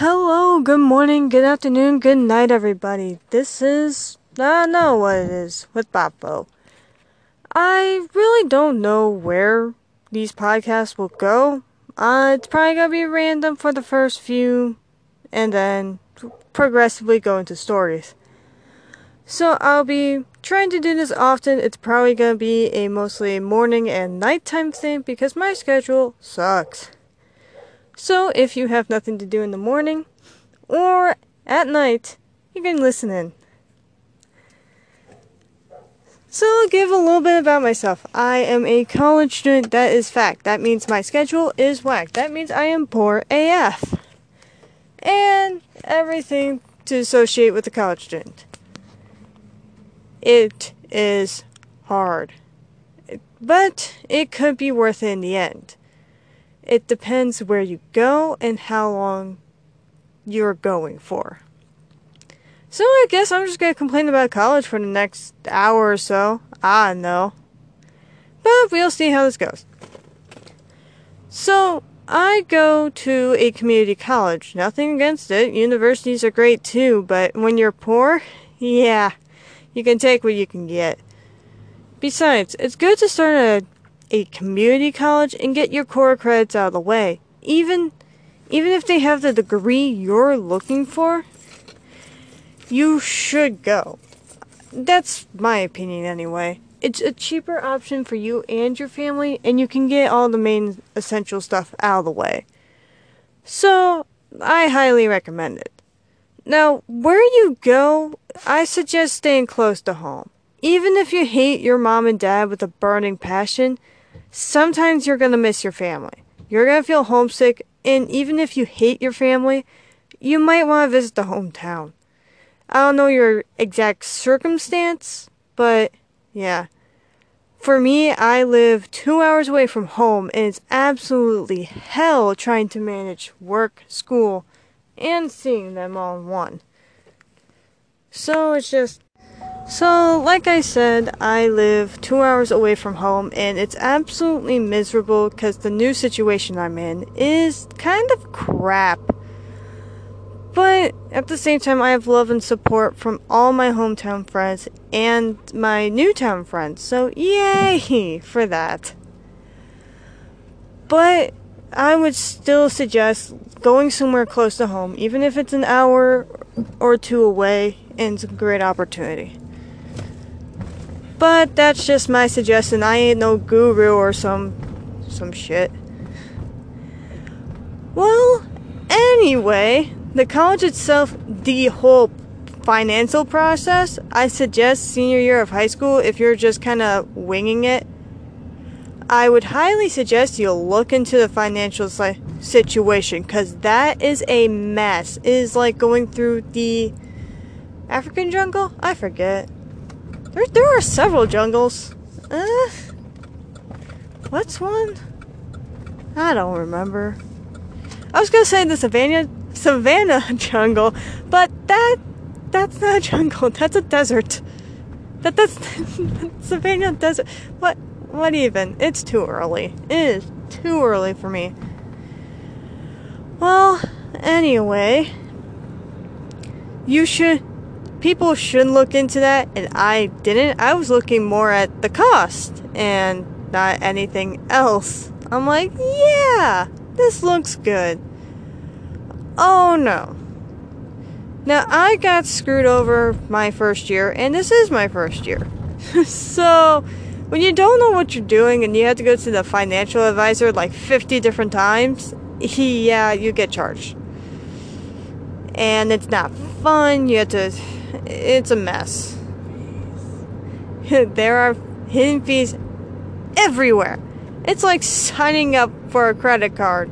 Hello, good morning, good afternoon, good night, everybody. This is, I don't know what it is, with Boppo. I really don't know where these podcasts will go. Uh, it's probably gonna be random for the first few, and then progressively go into stories. So I'll be trying to do this often. It's probably gonna be a mostly morning and nighttime thing because my schedule sucks. So if you have nothing to do in the morning or at night, you can listen in. So I'll give a little bit about myself. I am a college student, that is fact. That means my schedule is whack. That means I am poor AF. And everything to associate with a college student. It is hard. But it could be worth it in the end. It depends where you go and how long you're going for. So I guess I'm just gonna complain about college for the next hour or so. I know. But we'll see how this goes. So I go to a community college. Nothing against it. Universities are great too, but when you're poor, yeah, you can take what you can get. Besides, it's good to start a a community college and get your core credits out of the way. Even even if they have the degree you're looking for, you should go. That's my opinion anyway. It's a cheaper option for you and your family, and you can get all the main essential stuff out of the way. So, I highly recommend it. Now, where you go, I suggest staying close to home. Even if you hate your mom and dad with a burning passion, sometimes you're going to miss your family. You're going to feel homesick, and even if you hate your family, you might want to visit the hometown. I don't know your exact circumstance, but yeah. For me, I live two hours away from home, and it's absolutely hell trying to manage work, school, and seeing them all in one. So it's just so, like I said, I live two hours away from home, and it's absolutely miserable because the new situation I'm in is kind of crap. But at the same time, I have love and support from all my hometown friends and my newtown friends, so yay for that. But I would still suggest going somewhere close to home, even if it's an hour or two away, and it's a great opportunity. But that's just my suggestion. I ain't no guru or some some shit. Well, anyway, the college itself, the whole financial process, I suggest senior year of high school if you're just kind of winging it. I would highly suggest you look into the financial situation because that is a mess. It is like going through the African jungle? I forget. There, there are several jungles. Uh, what's one? I don't remember. I was gonna say the savannah savannah jungle, but that that's not a jungle. That's a desert. That that's savannah desert. What? What even? It's too early. It is too early for me. Well, anyway, you should people should look into that, and I didn't. I was looking more at the cost and not anything else. I'm like, yeah, this looks good. Oh no. Now, I got screwed over my first year, and this is my first year. so, when you don't know what you're doing and you have to go to the financial advisor like 50 different times, he yeah, you get charged. And it's not fun. You have to it's a mess. there are hidden fees everywhere. It's like signing up for a credit card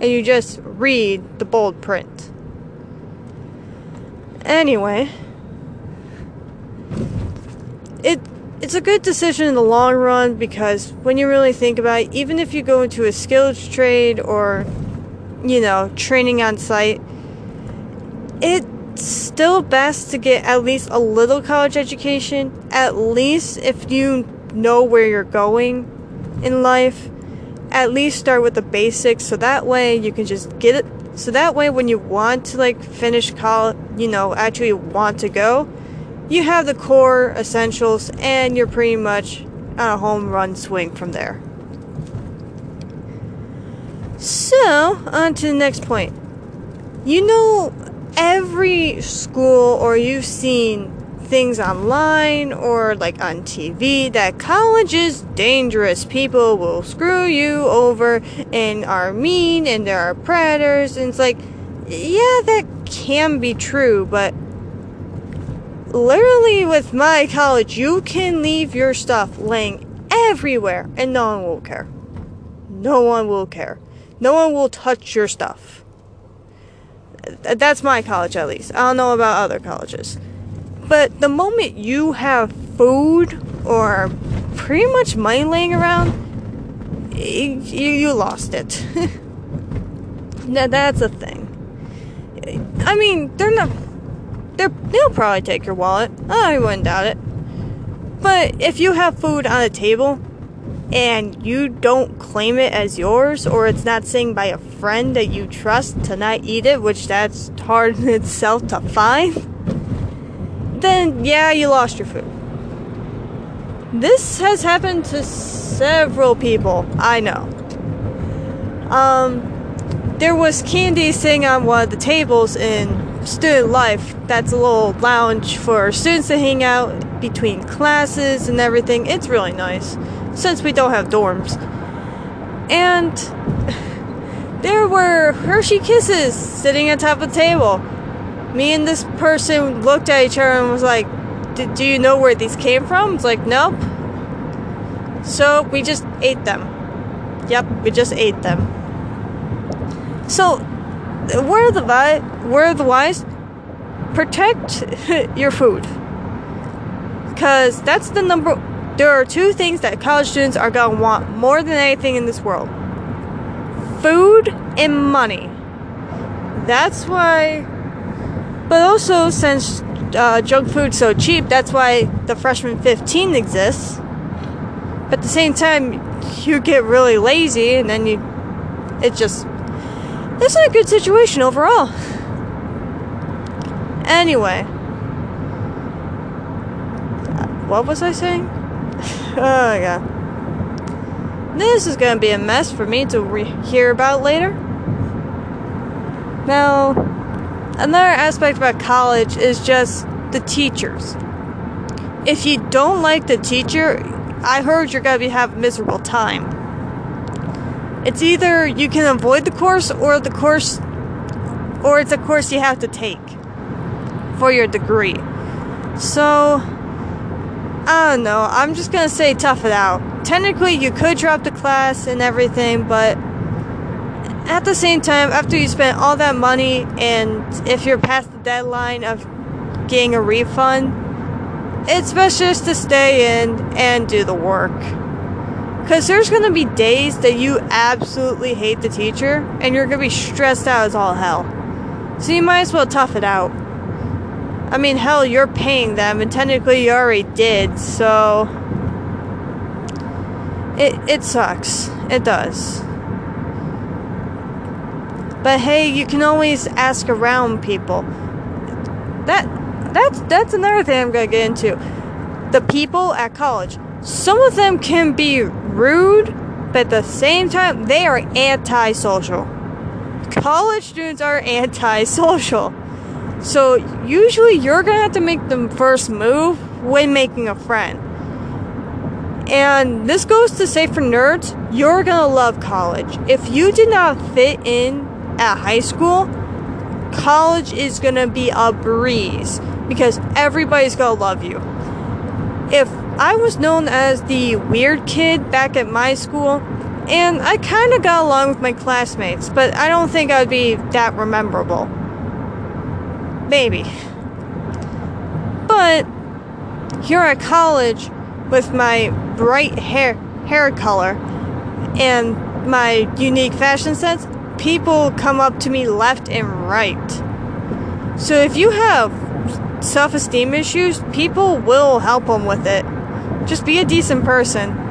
and you just read the bold print. Anyway, it it's a good decision in the long run because when you really think about it, even if you go into a skills trade or you know, training on site, it still best to get at least a little college education, at least if you know where you're going in life. at least start with the basics so that way you can just get it so that way when you want to like finish college you know actually want to go you have the core essentials and you're pretty much on a home run swing from there so on to the next point you know every school or you've seen things online or like on TV that college is dangerous. People will screw you over and are mean and there are predators. And it's like, yeah, that can be true, but literally with my college, you can leave your stuff laying everywhere and no one will care. No one will care. No one will touch your stuff. That's my college, at least. I don't know about other colleges. But the moment you have food or pretty much money laying around, you, you lost it. now that's a thing. I mean, they're not. They're, they'll probably take your wallet. I wouldn't doubt it. But if you have food on a table and you don't claim it as yours, or it's not saying by a friend that you trust to not eat it, which that's hard in itself to find then yeah, you lost your food. This has happened to several people I know. Um, there was candy sitting on one of the tables in student life. That's a little lounge for students to hang out between classes and everything. It's really nice since we don't have dorms. And there were Hershey Kisses sitting on top of the table me and this person looked at each other and was like, Do you know where these came from? It's like, Nope. So we just ate them. Yep, we just ate them. So, where the vi- where the wise? Protect your food. Cause that's the number. There are two things that college students are gonna want more than anything in this world: food and money. That's why but also, since uh, junk food's so cheap, that's why the freshman 15 exists. But at the same time, you get really lazy, and then you. It just. It's not a good situation overall. Anyway. What was I saying? Oh, yeah. This is gonna be a mess for me to re- hear about later. Now, Another aspect about college is just the teachers. If you don't like the teacher, I heard you're gonna be have a miserable time. It's either you can avoid the course or the course or it's a course you have to take for your degree. So I don't know. I'm just gonna say tough it out. Technically, you could drop the class and everything, but at the same time, after you spend all that money, and if you're past the deadline of getting a refund, it's best just to stay in and do the work. Because there's going to be days that you absolutely hate the teacher, and you're going to be stressed out as all hell. So you might as well tough it out. I mean, hell, you're paying them, and technically you already did, so. It, it sucks. It does. But hey, you can always ask around people. That that's that's another thing I'm gonna get into. The people at college. Some of them can be rude, but at the same time they are antisocial. College students are antisocial. So usually you're gonna have to make the first move when making a friend. And this goes to say for nerds, you're gonna love college. If you did not fit in at high school, college is gonna be a breeze because everybody's gonna love you. If I was known as the weird kid back at my school, and I kind of got along with my classmates, but I don't think I would be that memorable. Maybe. But here at college, with my bright hair hair color and my unique fashion sense, people come up to me left and right. So if you have self esteem issues, people will help them with it. Just be a decent person.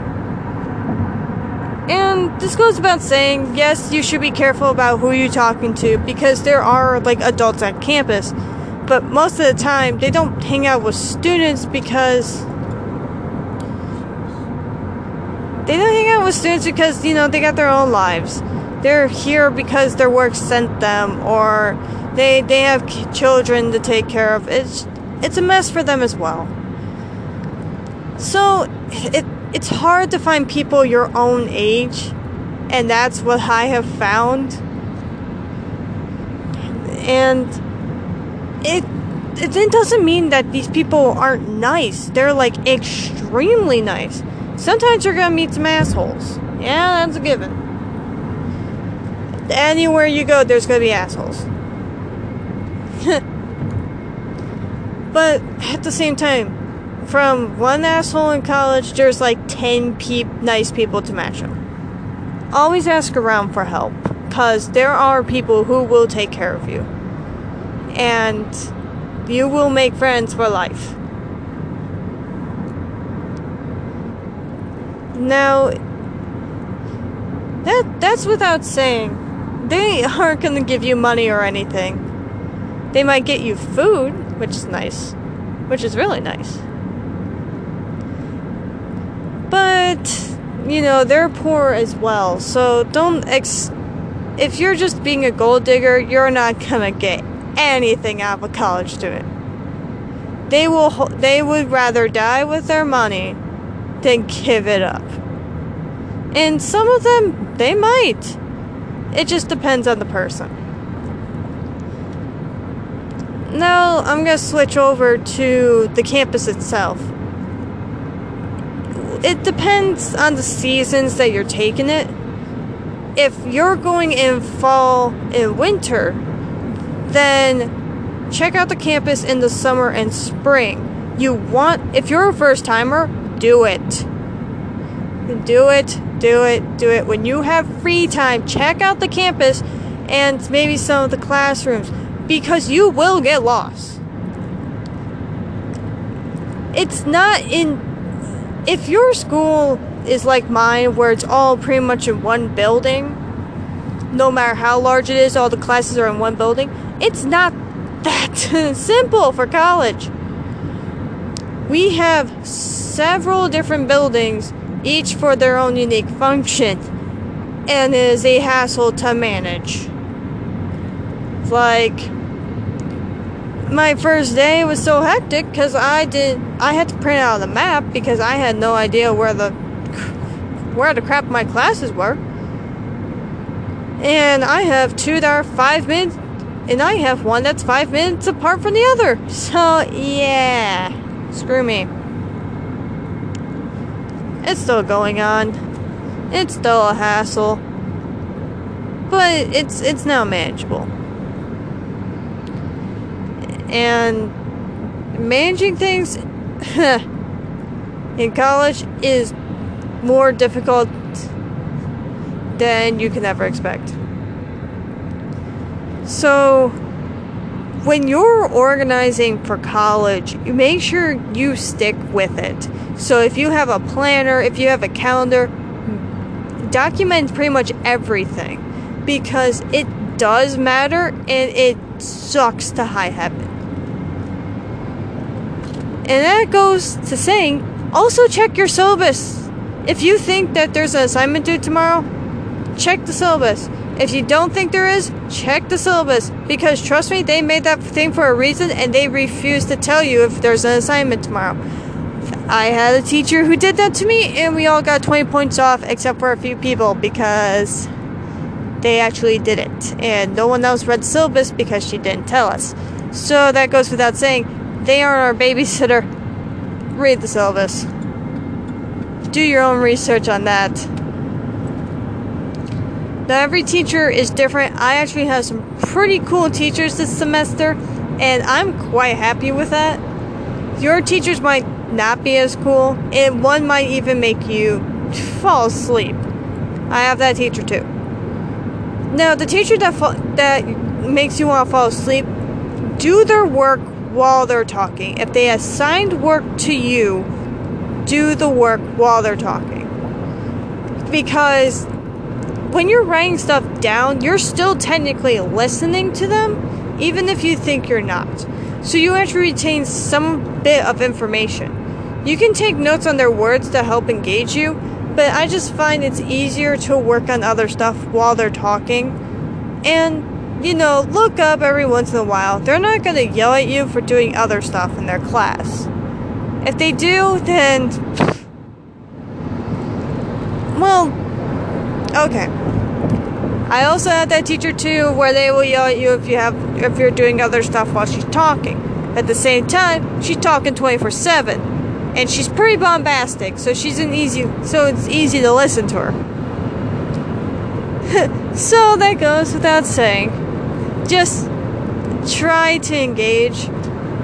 And this goes about saying, yes, you should be careful about who you're talking to because there are like adults on campus. But most of the time, they don't hang out with students because they don't hang out with students because, you know, they got their own lives. They're here because their work sent them or they they have children to take care of. It's it's a mess for them as well. So, it it's hard to find people your own age, and that's what I have found. And it it doesn't mean that these people aren't nice. They're like extremely nice. Sometimes you're gonna meet some assholes. Yeah, that's a given. Anywhere you go, there's gonna be assholes. but at the same time, from one asshole in college, there's like 10 pe- nice people to match them. Always ask around for help, because there are people who will take care of you. And you will make friends for life. Now, that that's without saying they aren't going to give you money or anything. They might get you food, which is nice, which is really nice. But, you know, they're poor as well. So don't ex if you're just being a gold digger, you're not to get anything out of a college student. They will they would rather die with their money than give it up. And some of them they might. It just depends on the person. Now I'm to switch over to the campus itself. It depends on the seasons that you're taking it. If you're going in fall and winter, then check out the campus in the summer and spring. You want, if you're a first timer, do it. Do it, do it, do it. When you have free time, check out the campus and maybe some of the classrooms because you will get lost. It's not in. If your school is like mine, where it's all pretty much in one building, no matter how large it is, all the classes are in one building, it's not that simple for college. We have several different buildings, each for their own unique function, and it is a hassle to manage. Like, my first day was so hectic because I did I had to print out the map because I had no idea where the where the crap my classes were. And I have two that are five minutes and I have one that's five minutes apart from the other. So yeah. Screw me. It's still going on. It's still a hassle. But it's it's now manageable and managing things in college is more difficult than you can ever expect. So, when you're organizing for college, you make sure you stick with it. So, if you have a planner, if you have a calendar, document pretty much everything because it does matter and it sucks to high heaven. And that goes to saying also check your syllabus. If you think that there's an assignment due tomorrow, check the syllabus. If you don't think there is, check the syllabus. Because trust me, they made that thing for a reason and they refuse to tell you if there's an assignment tomorrow. I had a teacher who did that to me and we all got 20 points off except for a few people because they actually did it. And no one else read syllabus because she didn't tell us. So that goes without saying they are our babysitter. Read the syllabus. Do your own research on that. Now, every teacher is different. I actually have some pretty cool teachers this semester, and I'm quite happy with that. Your teachers might not be as cool, and one might even make you fall asleep. I have that teacher too. Now, the teacher that fa- that makes you want to fall asleep, do their work while they're talking. If they assigned work to you, do the work while they're talking. because when you're writing stuff down, you're still technically listening to them, even if you think you're not. So you actually retain some bit of information. You can take notes on their words to help engage you, but I just find it's easier to work on other stuff while they're talking. And, you know, look up every once in a while. They're not going to yell at you for doing other stuff in their class. If they do, then. Well, okay. I also had that teacher too, where they will yell at you if you have if you're doing other stuff while she's talking. At the same time, she's talking 24/7, and she's pretty bombastic, so she's an easy so it's easy to listen to her. so that goes without saying. Just try to engage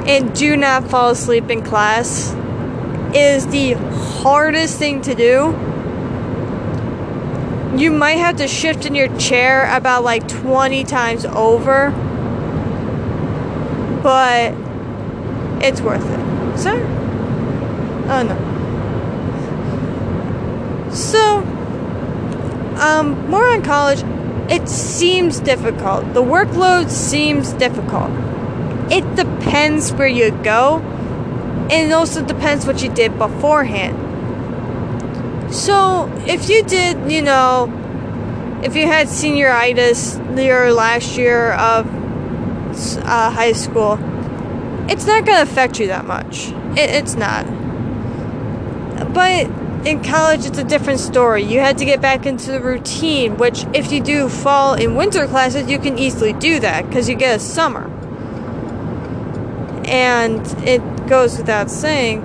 and do not fall asleep in class. Is the hardest thing to do you might have to shift in your chair about like 20 times over. But it's worth it. Sir? Oh no. So, um, more on college. It seems difficult. The workload seems difficult. It depends where you go, and it also depends what you did beforehand. So, if you did, you know, if you had senioritis your last year of uh, high school, it's not going to affect you that much. It, it's not. But in college, it's a different story. You had to get back into the routine, which, if you do fall in winter classes, you can easily do that because you get a summer. And it goes without saying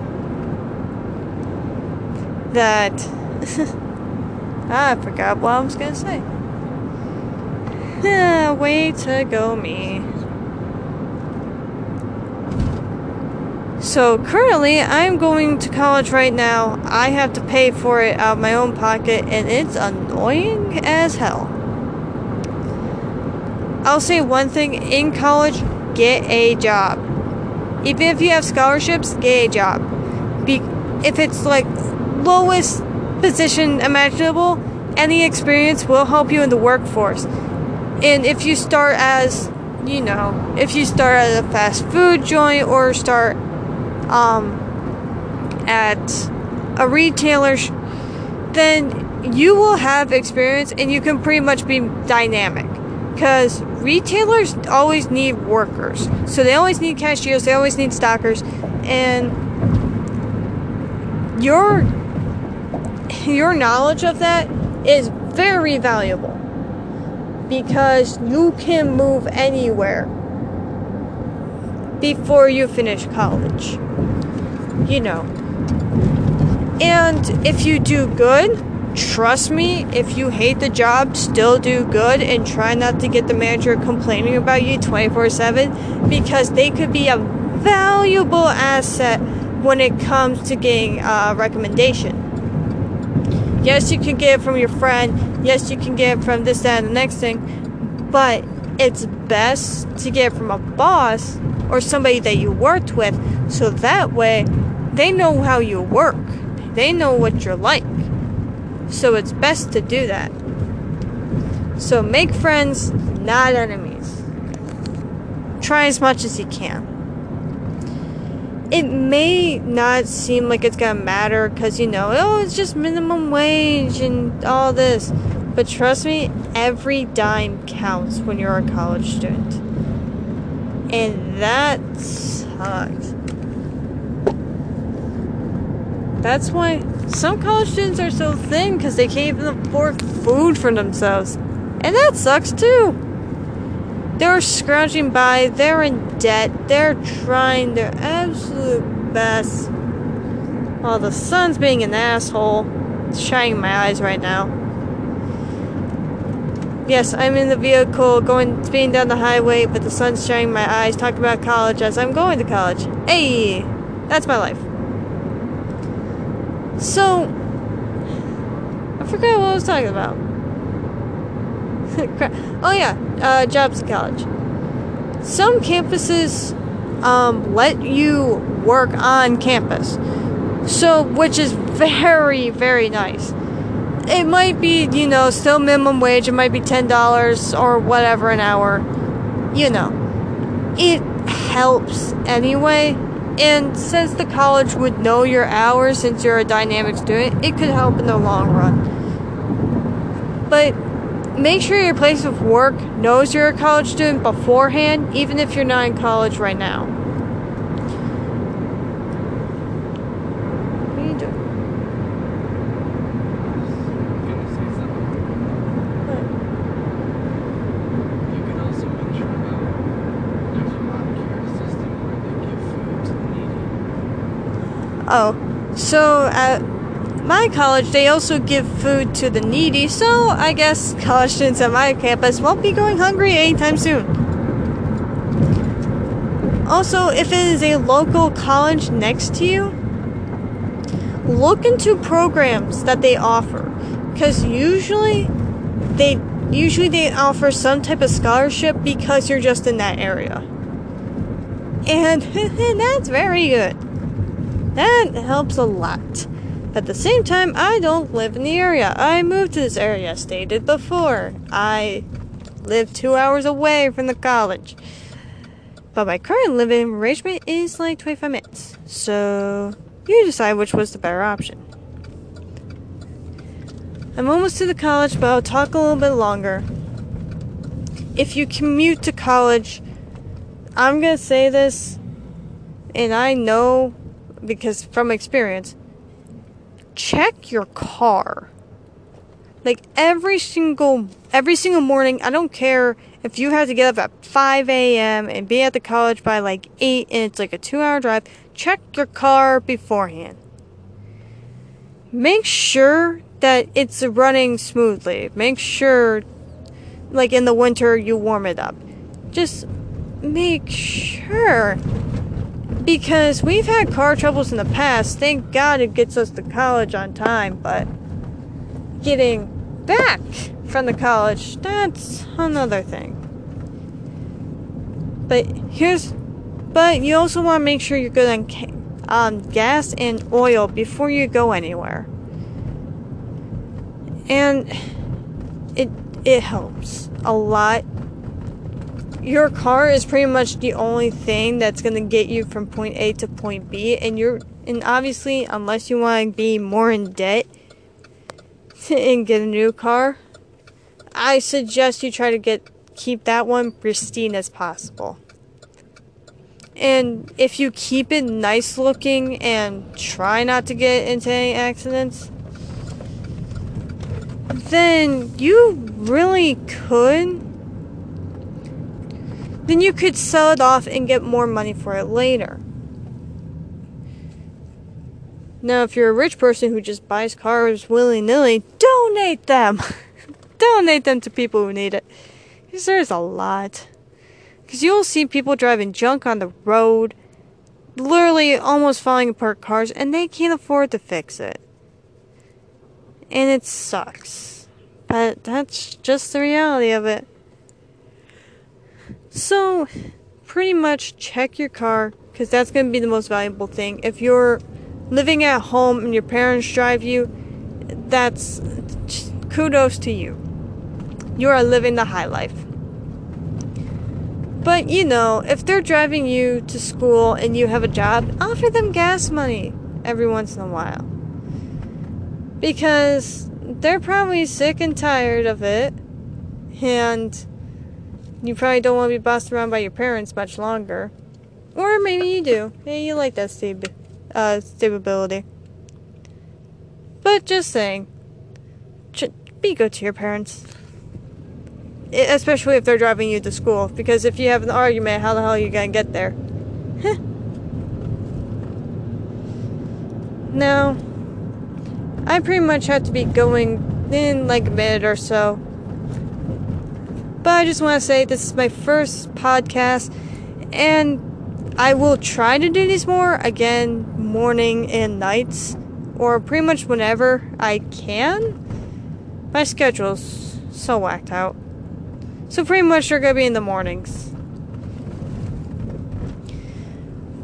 that I forgot what I was gonna say. Yeah, way to go, me. So currently, I'm going to college right now. I have to pay for it out of my own pocket, and it's annoying as hell. I'll say one thing in college get a job. Even if you have scholarships, get a job. Be- if it's like lowest position imaginable, any experience will help you in the workforce. And if you start as, you know, if you start at a fast food joint or start um, at a retailer, then you will have experience and you can pretty much be dynamic. Because retailers always need workers. So they always need cashiers, they always need stockers. And your your knowledge of that is very valuable because you can move anywhere before you finish college. You know. And if you do good, trust me, if you hate the job, still do good and try not to get the manager complaining about you 24 7 because they could be a valuable asset when it comes to getting a recommendation. Yes, you can get it from your friend. Yes, you can get it from this, that, and the next thing. But it's best to get it from a boss or somebody that you worked with so that way they know how you work. They know what you're like. So it's best to do that. So make friends, not enemies. Try as much as you can it may not seem like it's gonna matter because you know, oh, it's just minimum wage and all this. But trust me, every dime counts when you're a college student. And that sucks. That's why some college students are so thin because they can't even afford food for themselves. And that sucks too. They're scrounging by, they're in debt, they're trying their absolute best. While the sun's being an asshole. It's shining my eyes right now. Yes, I'm in the vehicle going speeding down the highway, but the sun's shining my eyes, talking about college as I'm going to college. Hey, that's my life. So, I forgot what I was talking about. oh yeah, uh, jobs at college. Some campuses um, let you work on campus, so which is very very nice. it might be, you know, still minimum wage, it might be $10 or whatever an hour. You know, it helps anyway. And since the college would know your hours since you're a dynamic student, it could help in the long run. But make sure your place of work knows you're a college student beforehand, even if you're not in college right now. So at my college, they also give food to the needy, so I guess college students at my campus won't be going hungry anytime soon. Also, if it is a local college next to you, look into programs that they offer because usually they usually they offer some type of scholarship because you're just in that area. And that's very good. That helps a lot. At the same time, I don't live in the area. I moved to this area, stated before. I live two hours away from the college. But my current living arrangement is like 25 minutes. So you decide which was the better option. I'm almost to the college, but I'll talk a little bit longer. If you commute to college, I'm gonna say this, and I know because from experience, check your car. Like every single every single morning, I don't care if you have to get up at 5 a.m. and be at the college by like 8 and it's like a 2-hour drive, check your car beforehand. Make sure that it's running smoothly. Make sure like in the winter you warm it up. Just make sure because we've had car troubles in the past. Thank God it gets us to college on time, but getting back from the college, that's another thing. But here's, but you also want to make sure you're good on um, gas and oil before you go anywhere. And it it helps a lot your car is pretty much the only thing that's going to get you from point A to point B and you're and obviously unless you want to be more in debt and get a new car I suggest you try to get keep that one pristine as possible. And if you keep it nice looking and try not to get into any accidents then you really could then you could sell it off and get more money for it later. Now, if you're a rich person who just buys cars willy nilly, donate them! donate them to people who need it. Because there's a lot. Because you'll see people driving junk on the road, literally almost falling apart cars, and they can't afford to fix it. And it sucks. But that's just the reality of it. So, pretty much check your car because that's going to be the most valuable thing. If you're living at home and your parents drive you, that's kudos to you. You are living the high life. But you know, if they're driving you to school and you have a job, offer them gas money every once in a while. Because they're probably sick and tired of it. And you probably don't want to be bossed around by your parents much longer. Or maybe you do. Maybe you like that stab- uh, stability. But just saying, be good to your parents. Especially if they're driving you to school. Because if you have an argument, how the hell are you going to get there? now, I pretty much have to be going in like a minute or so. But I just want to say this is my first podcast, and I will try to do these more again, morning and nights, or pretty much whenever I can. My schedule's so whacked out. So pretty much they're gonna be in the mornings.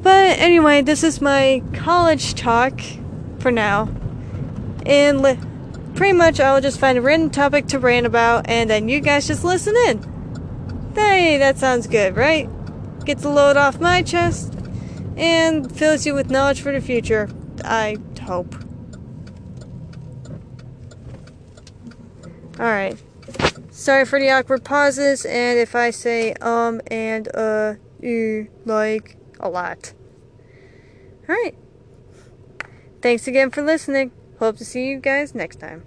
But anyway, this is my college talk for now. And li- pretty much I'll just find a random topic to rant about, and then you guys just listen in. Hey, that sounds good, right? Gets a load off my chest, and fills you with knowledge for the future. I hope. Alright. Sorry for the awkward pauses, and if I say um and uh, you like a lot. Alright. Thanks again for listening. Hope to see you guys next time.